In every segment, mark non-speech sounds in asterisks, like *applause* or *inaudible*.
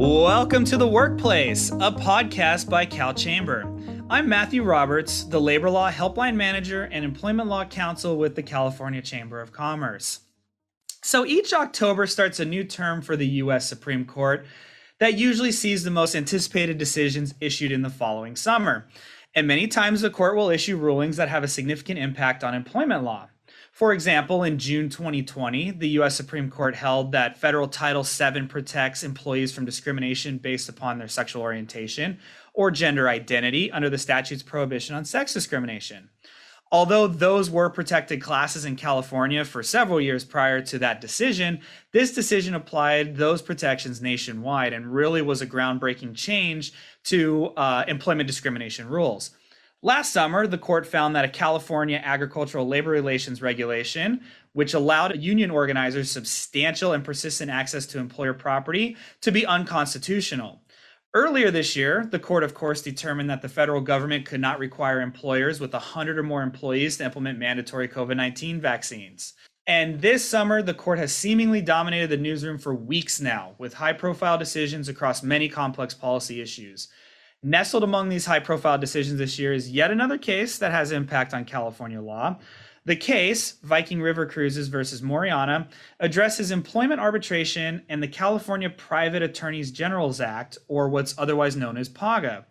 Welcome to The Workplace, a podcast by CalChamber. I'm Matthew Roberts, the Labor Law Helpline Manager and Employment Law Counsel with the California Chamber of Commerce. So each October starts a new term for the U.S. Supreme Court that usually sees the most anticipated decisions issued in the following summer. And many times the court will issue rulings that have a significant impact on employment law. For example, in June 2020, the U.S. Supreme Court held that federal Title VII protects employees from discrimination based upon their sexual orientation or gender identity under the statute's prohibition on sex discrimination. Although those were protected classes in California for several years prior to that decision, this decision applied those protections nationwide and really was a groundbreaking change to uh, employment discrimination rules. Last summer, the court found that a California agricultural labor relations regulation, which allowed union organizers substantial and persistent access to employer property, to be unconstitutional. Earlier this year, the court, of course, determined that the federal government could not require employers with 100 or more employees to implement mandatory COVID 19 vaccines. And this summer, the court has seemingly dominated the newsroom for weeks now, with high profile decisions across many complex policy issues. Nestled among these high profile decisions this year is yet another case that has impact on California law. The case, Viking River Cruises versus Moriana, addresses employment arbitration and the California Private Attorneys Generals Act, or what's otherwise known as PAGA.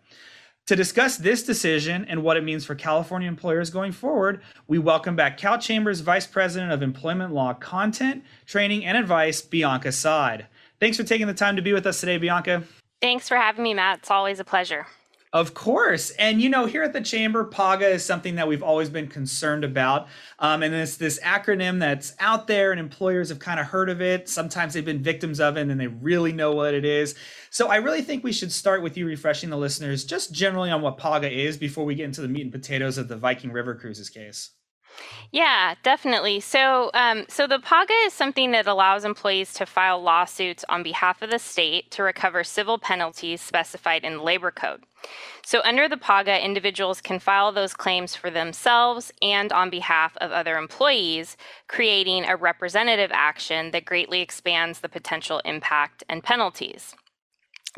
To discuss this decision and what it means for California employers going forward, we welcome back CalChamber's Vice President of Employment Law Content, Training, and Advice, Bianca Saad. Thanks for taking the time to be with us today, Bianca. Thanks for having me, Matt. It's always a pleasure. Of course. And, you know, here at the Chamber, PAGA is something that we've always been concerned about. Um, and it's this acronym that's out there, and employers have kind of heard of it. Sometimes they've been victims of it and they really know what it is. So I really think we should start with you refreshing the listeners just generally on what PAGA is before we get into the meat and potatoes of the Viking River Cruises case. Yeah, definitely. So, um, so the PAGA is something that allows employees to file lawsuits on behalf of the state to recover civil penalties specified in the labor code. So, under the PAGA, individuals can file those claims for themselves and on behalf of other employees, creating a representative action that greatly expands the potential impact and penalties.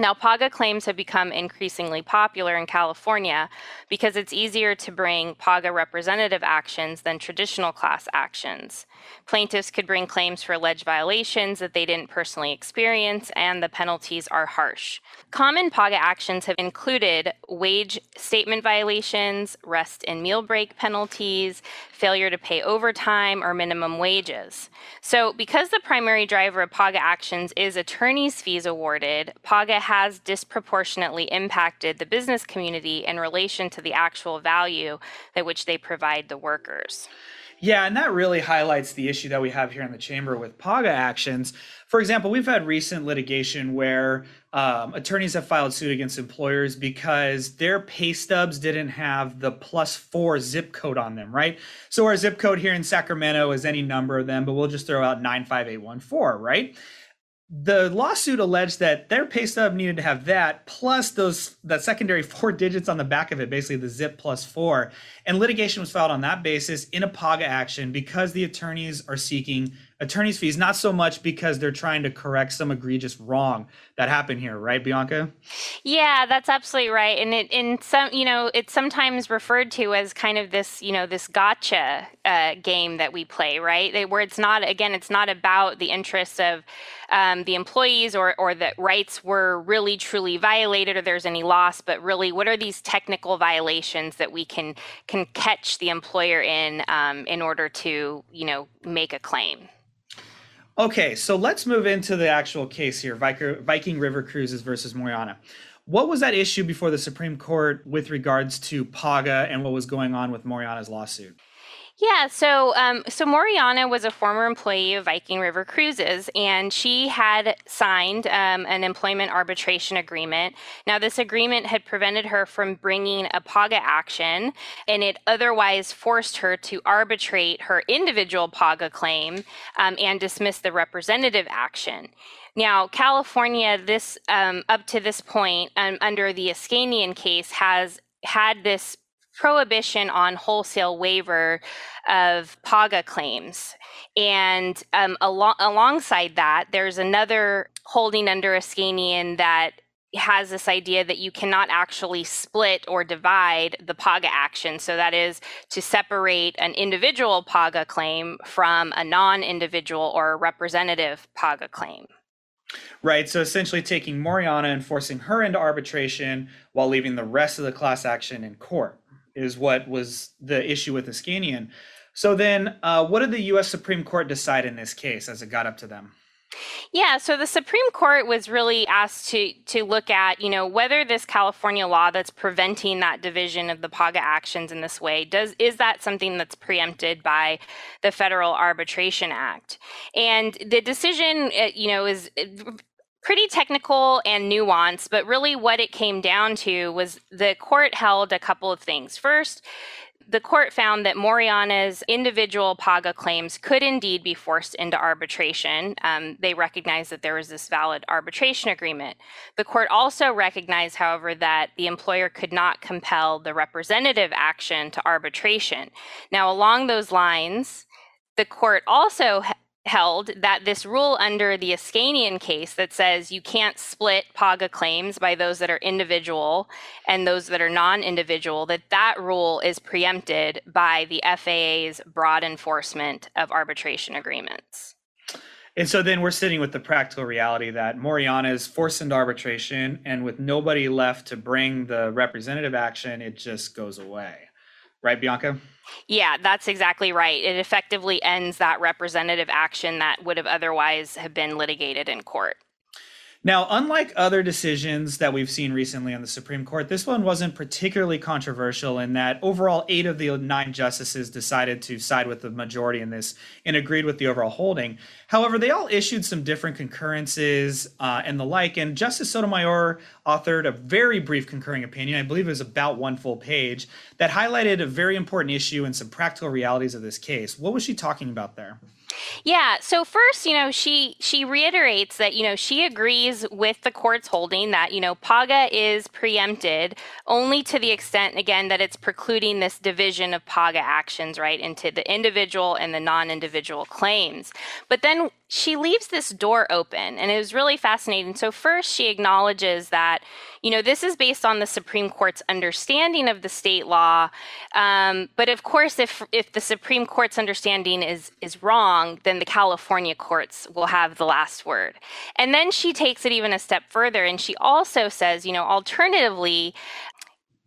Now, PAGA claims have become increasingly popular in California because it's easier to bring PAGA representative actions than traditional class actions. Plaintiffs could bring claims for alleged violations that they didn't personally experience, and the penalties are harsh. Common PAGA actions have included wage statement violations, rest and meal break penalties, failure to pay overtime or minimum wages. So, because the primary driver of PAGA actions is attorney's fees awarded, PAGA has disproportionately impacted the business community in relation to the actual value at which they provide the workers. Yeah, and that really highlights the issue that we have here in the chamber with PAGA actions. For example, we've had recent litigation where um, attorneys have filed suit against employers because their pay stubs didn't have the plus four zip code on them, right? So our zip code here in Sacramento is any number of them, but we'll just throw out 95814, right? The lawsuit alleged that their pay stub needed to have that plus those that secondary four *laughs* digits on the back of it basically the zip plus four and litigation was filed on that basis in a PAGA action because the attorneys are seeking attorney's fees, not so much because they're trying to correct some egregious wrong that happened here, right, Bianca? Yeah, that's absolutely right. And it in some, you know, it's sometimes referred to as kind of this, you know, this gotcha uh, game that we play, right? Where it's not, again, it's not about the interests of um, the employees or or that rights were really truly violated or there's any loss, but really, what are these technical violations that we can can catch the employer in um, in order to, you know, make a claim? Okay, so let's move into the actual case here Viking River Cruises versus Moriana. What was that issue before the Supreme Court with regards to PAGA and what was going on with Moriana's lawsuit? Yeah, so um, so Moriana was a former employee of Viking River Cruises, and she had signed um, an employment arbitration agreement. Now, this agreement had prevented her from bringing a PAGA action, and it otherwise forced her to arbitrate her individual PAGA claim um, and dismiss the representative action. Now, California, this um, up to this point, um, under the Iskanian case, has had this prohibition on wholesale waiver of PAGA claims. And um, al- alongside that, there's another holding under Iskanian that has this idea that you cannot actually split or divide the PAGA action. So that is to separate an individual PAGA claim from a non individual or representative PAGA claim. Right. So essentially taking Moriana and forcing her into arbitration while leaving the rest of the class action in court is what was the issue with Iskanian. So then, uh, what did the U.S. Supreme Court decide in this case as it got up to them? Yeah, so the Supreme Court was really asked to to look at, you know, whether this California law that's preventing that division of the PAGA actions in this way does is that something that's preempted by the Federal Arbitration Act? And the decision, uh, you know, is pretty technical and nuanced, but really what it came down to was the court held a couple of things. First, the court found that Moriana's individual PAGA claims could indeed be forced into arbitration. Um, they recognized that there was this valid arbitration agreement. The court also recognized, however, that the employer could not compel the representative action to arbitration. Now, along those lines, the court also held that this rule under the Iskanian case that says you can't split PAGA claims by those that are individual and those that are non-individual, that that rule is preempted by the FAA's broad enforcement of arbitration agreements. And so then we're sitting with the practical reality that Moriana is forced into arbitration, and with nobody left to bring the representative action, it just goes away. Right, Bianca? Yeah, that's exactly right. It effectively ends that representative action that would have otherwise have been litigated in court. Now, unlike other decisions that we've seen recently on the Supreme Court, this one wasn't particularly controversial in that overall eight of the nine justices decided to side with the majority in this and agreed with the overall holding. However, they all issued some different concurrences uh, and the like, and Justice Sotomayor authored a very brief concurring opinion, I believe it was about one full page, that highlighted a very important issue and some practical realities of this case. What was she talking about there? Yeah. So first, you know, she she reiterates that you know she agrees with the court's holding that you know PAGA is preempted only to the extent again that it's precluding this division of PAGA actions right into the individual and the non-individual claims. But then she leaves this door open and it was really fascinating. So first she acknowledges that, you know, this is based on the Supreme Court's understanding of the state law. Um, but of course, if if the Supreme Court's understanding is is wrong, then the California courts will have the last word. And then she takes it even a step further and she also says, you know, alternatively,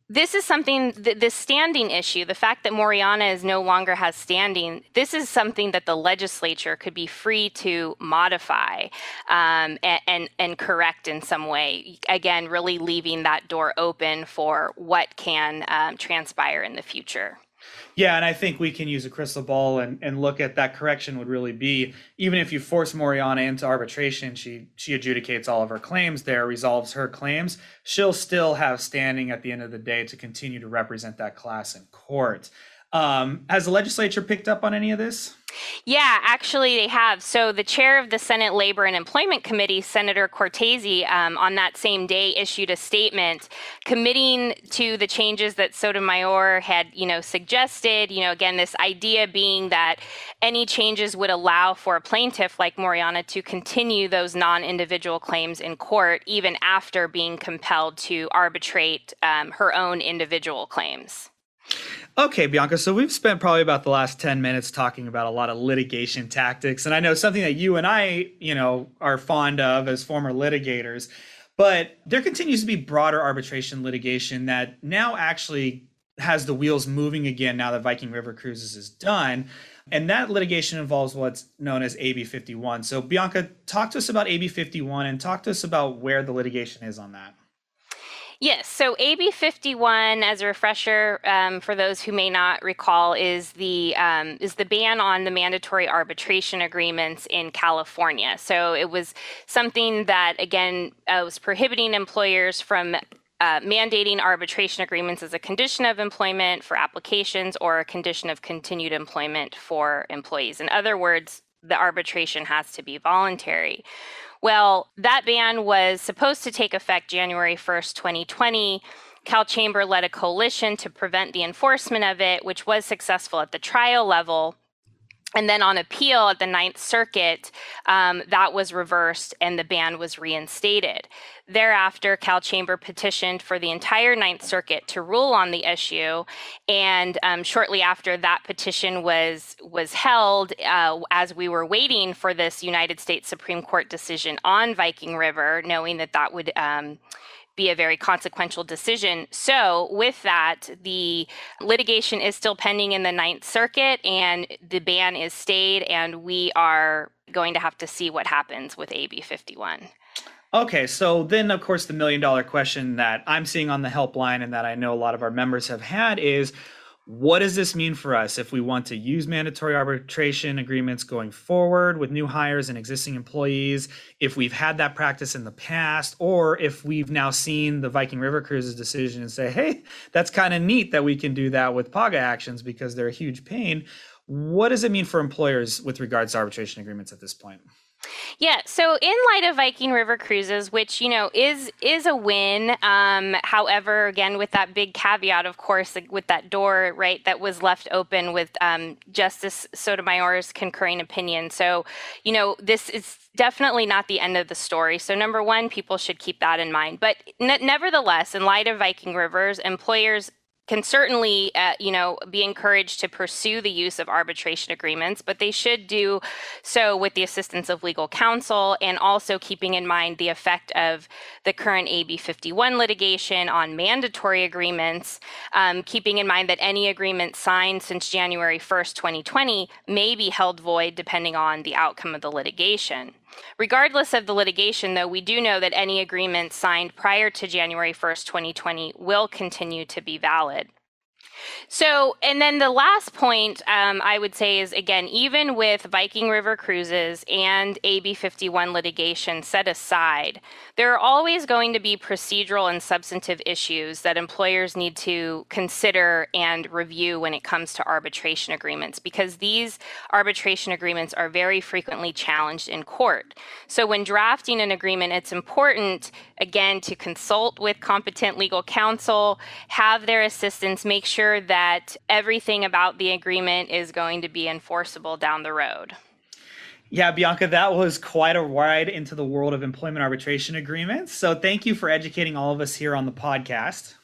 this is something th- this standing issue the fact that Moriana is no longer has standing this is something that the legislature could be free to modify um, and, and, and correct in some way again really leaving that door open for what can um, transpire in the future yeah, and I think we can use a crystal ball and, and look at that correction would really be even if you force Moriana into arbitration, she she adjudicates all of her claims there, resolves her claims, she'll still have standing at the end of the day to continue to represent that class in court. Um, has the legislature picked up on any of this? Yeah, actually, they have. So, the chair of the Senate Labor and Employment Committee, Senator Cortese, um, on that same day issued a statement committing to the changes that Sotomayor had, you know, suggested. You know, again, this idea being that any changes would allow for a plaintiff like Moriana to continue those non-individual claims in court even after being compelled to arbitrate um, her own individual claims. Okay, Bianca. So we've spent probably about the last 10 minutes talking about a lot of litigation tactics. And I know something that you and I, you know, are fond of as former litigators. But there continues to be broader arbitration litigation that now actually has the wheels moving again now that Viking River Cruises is done. And that litigation involves what's known as AB 51. So, Bianca, talk to us about AB 51 and talk to us about where the litigation is on that. Yes. So AB 51, as a refresher um, for those who may not recall, is the um, is the ban on the mandatory arbitration agreements in California. So it was something that again uh, was prohibiting employers from uh, mandating arbitration agreements as a condition of employment for applications or a condition of continued employment for employees. In other words, the arbitration has to be voluntary. Well, that ban was supposed to take effect January 1st, 2020. CalChamber led a coalition to prevent the enforcement of it, which was successful at the trial level. And then on appeal at the Ninth Circuit, um, that was reversed and the ban was reinstated. Thereafter, CalChamber petitioned for the entire Ninth Circuit to rule on the issue, and um, shortly after that petition was was held, uh, as we were waiting for this United States Supreme Court decision on Viking River, knowing that that would um, be a very consequential decision. So, with that, the litigation is still pending in the Ninth Circuit, and the ban is stayed, and we are going to have to see what happens with AB 51. Okay, so then, of course, the million dollar question that I'm seeing on the helpline and that I know a lot of our members have had is what does this mean for us if we want to use mandatory arbitration agreements going forward with new hires and existing employees? If we've had that practice in the past, or if we've now seen the Viking River Cruises decision and say, hey, that's kind of neat that we can do that with PAGA actions because they're a huge pain. What does it mean for employers with regards to arbitration agreements at this point? Yeah. So in light of Viking River Cruises, which you know is is a win. Um, however, again with that big caveat, of course, like with that door right that was left open with um, Justice Sotomayor's concurring opinion. So you know this is definitely not the end of the story. So, number one, people should keep that in mind. But ne- nevertheless, in light of Viking Rivers, employers can certainly, uh, you know, be encouraged to pursue the use of arbitration agreements, but they should do so with the assistance of legal counsel and also keeping in mind the effect of the current AB 51 litigation on mandatory agreements, um, keeping in mind that any agreement signed since January 1st, 2020 may be held void depending on the outcome of the litigation. Regardless of the litigation, though, we do know that any agreement signed prior to January 1st, 2020 will continue to be valid. So, and then the last point um, I would say is again, even with Viking River Cruises and AB 51 litigation set aside, there are always going to be procedural and substantive issues that employers need to consider and review when it comes to arbitration agreements because these arbitration agreements are very frequently challenged in court. So, when drafting an agreement, it's important, again, to consult with competent legal counsel, have their assistance, make sure sure that everything about the agreement is going to be enforceable down the road. Yeah, Bianca, that was quite a ride into the world of employment arbitration agreements. So thank you for educating all of us here on the podcast.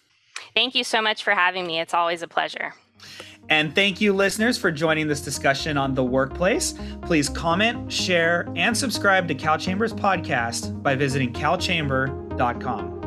Thank you so much for having me. It's always a pleasure. And thank you, listeners, for joining this discussion on the workplace. Please comment, share, and subscribe to CalChamber's podcast by visiting calchamber.com.